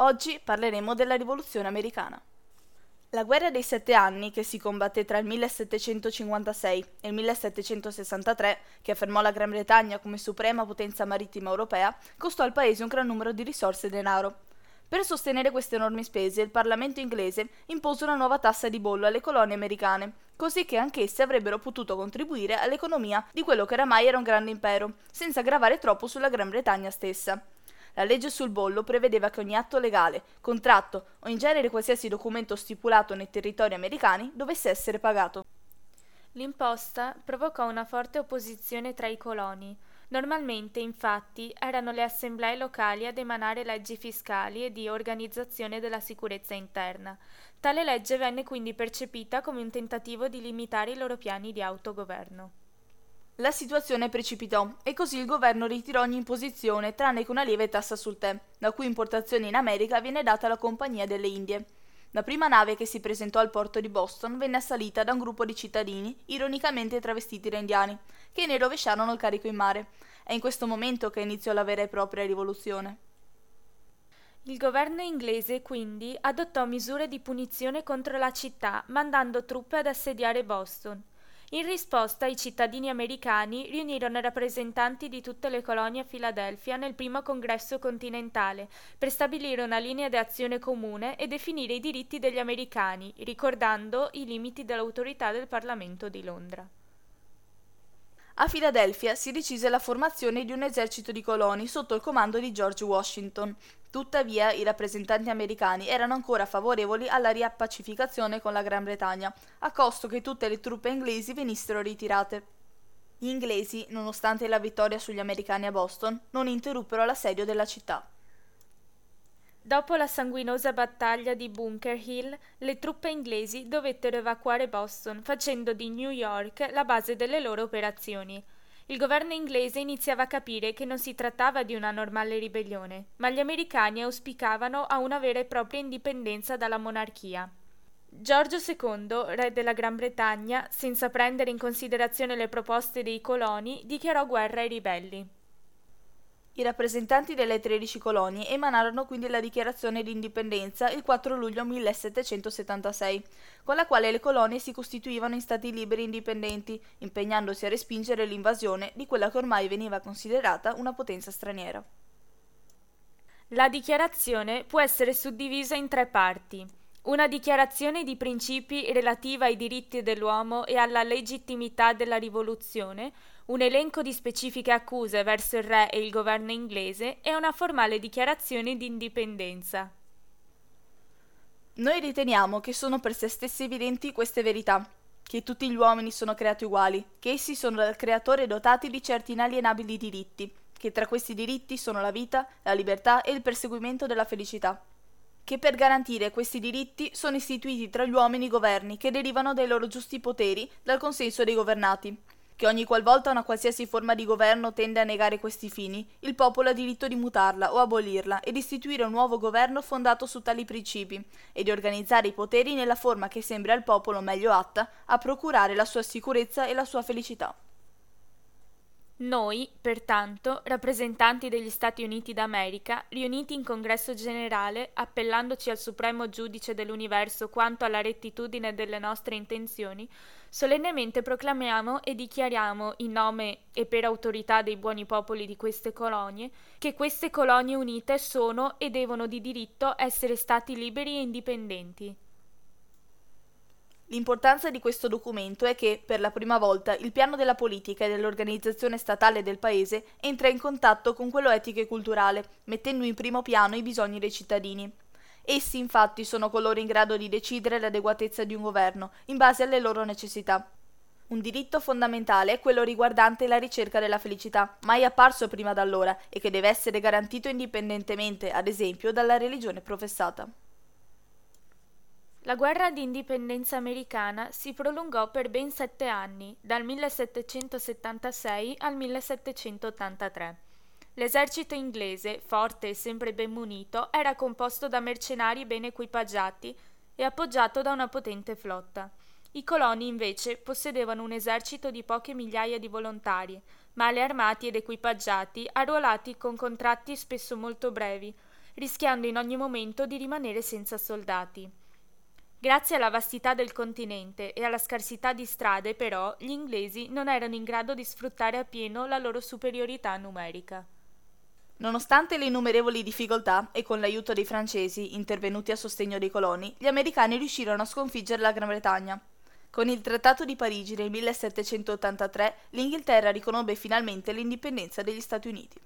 Oggi parleremo della rivoluzione americana. La guerra dei sette anni, che si combatté tra il 1756 e il 1763, che affermò la Gran Bretagna come suprema potenza marittima europea, costò al paese un gran numero di risorse e denaro. Per sostenere queste enormi spese, il Parlamento inglese impose una nuova tassa di bollo alle colonie americane, così che anch'esse avrebbero potuto contribuire all'economia di quello che oramai era un grande impero, senza gravare troppo sulla Gran Bretagna stessa. La legge sul bollo prevedeva che ogni atto legale, contratto o in genere qualsiasi documento stipulato nei territori americani dovesse essere pagato. L'imposta provocò una forte opposizione tra i coloni, Normalmente, infatti, erano le assemblee locali ad emanare leggi fiscali e di organizzazione della sicurezza interna. Tale legge venne quindi percepita come un tentativo di limitare i loro piani di autogoverno. La situazione precipitò e così il governo ritirò ogni imposizione tranne che una lieve tassa sul tè, la cui importazione in America viene data alla Compagnia delle Indie. La prima nave che si presentò al porto di Boston venne assalita da un gruppo di cittadini, ironicamente travestiti da indiani, che ne rovesciarono il carico in mare. È in questo momento che iniziò la vera e propria rivoluzione. Il governo inglese quindi adottò misure di punizione contro la città, mandando truppe ad assediare Boston. In risposta i cittadini americani riunirono rappresentanti di tutte le colonie a Filadelfia nel primo congresso continentale per stabilire una linea di azione comune e definire i diritti degli americani, ricordando i limiti dell'autorità del Parlamento di Londra. A Filadelfia si decise la formazione di un esercito di coloni sotto il comando di George Washington. Tuttavia i rappresentanti americani erano ancora favorevoli alla riappacificazione con la Gran Bretagna, a costo che tutte le truppe inglesi venissero ritirate. Gli inglesi, nonostante la vittoria sugli americani a Boston, non interruppero l'assedio della città. Dopo la sanguinosa battaglia di Bunker Hill, le truppe inglesi dovettero evacuare Boston, facendo di New York la base delle loro operazioni. Il governo inglese iniziava a capire che non si trattava di una normale ribellione, ma gli americani auspicavano a una vera e propria indipendenza dalla monarchia. Giorgio II, re della Gran Bretagna, senza prendere in considerazione le proposte dei coloni, dichiarò guerra ai ribelli. I rappresentanti delle 13 colonie emanarono quindi la dichiarazione di indipendenza il 4 luglio 1776, con la quale le colonie si costituivano in stati liberi indipendenti, impegnandosi a respingere l'invasione di quella che ormai veniva considerata una potenza straniera. La dichiarazione può essere suddivisa in tre parti. Una dichiarazione di principi relativa ai diritti dell'uomo e alla legittimità della rivoluzione, un elenco di specifiche accuse verso il re e il governo inglese e una formale dichiarazione di indipendenza. Noi riteniamo che sono per sé stesse evidenti queste verità, che tutti gli uomini sono creati uguali, che essi sono dal creatore dotati di certi inalienabili diritti, che tra questi diritti sono la vita, la libertà e il perseguimento della felicità che per garantire questi diritti sono istituiti tra gli uomini governi che derivano dai loro giusti poteri dal consenso dei governati, che ogni qualvolta una qualsiasi forma di governo tende a negare questi fini, il popolo ha diritto di mutarla o abolirla e di istituire un nuovo governo fondato su tali principi e di organizzare i poteri nella forma che sembri al popolo meglio atta a procurare la sua sicurezza e la sua felicità. Noi, pertanto, rappresentanti degli Stati Uniti d'America, riuniti in congresso generale, appellandoci al Supremo Giudice dell'universo quanto alla rettitudine delle nostre intenzioni, solennemente proclamiamo e dichiariamo in nome e per autorità dei buoni popoli di queste colonie che queste colonie unite sono e devono di diritto essere stati liberi e indipendenti. L'importanza di questo documento è che, per la prima volta, il piano della politica e dell'organizzazione statale del paese entra in contatto con quello etico e culturale, mettendo in primo piano i bisogni dei cittadini. Essi infatti sono coloro in grado di decidere l'adeguatezza di un governo, in base alle loro necessità. Un diritto fondamentale è quello riguardante la ricerca della felicità, mai apparso prima d'allora e che deve essere garantito indipendentemente, ad esempio, dalla religione professata. La guerra di indipendenza americana si prolungò per ben sette anni, dal 1776 al 1783. L'esercito inglese, forte e sempre ben munito, era composto da mercenari ben equipaggiati e appoggiato da una potente flotta. I coloni invece possedevano un esercito di poche migliaia di volontari, male armati ed equipaggiati, arruolati con contratti spesso molto brevi, rischiando in ogni momento di rimanere senza soldati. Grazie alla vastità del continente e alla scarsità di strade, però, gli inglesi non erano in grado di sfruttare appieno la loro superiorità numerica. Nonostante le innumerevoli difficoltà e con l'aiuto dei francesi intervenuti a sostegno dei coloni, gli americani riuscirono a sconfiggere la Gran Bretagna. Con il Trattato di Parigi nel 1783 l'Inghilterra riconobbe finalmente l'indipendenza degli Stati Uniti.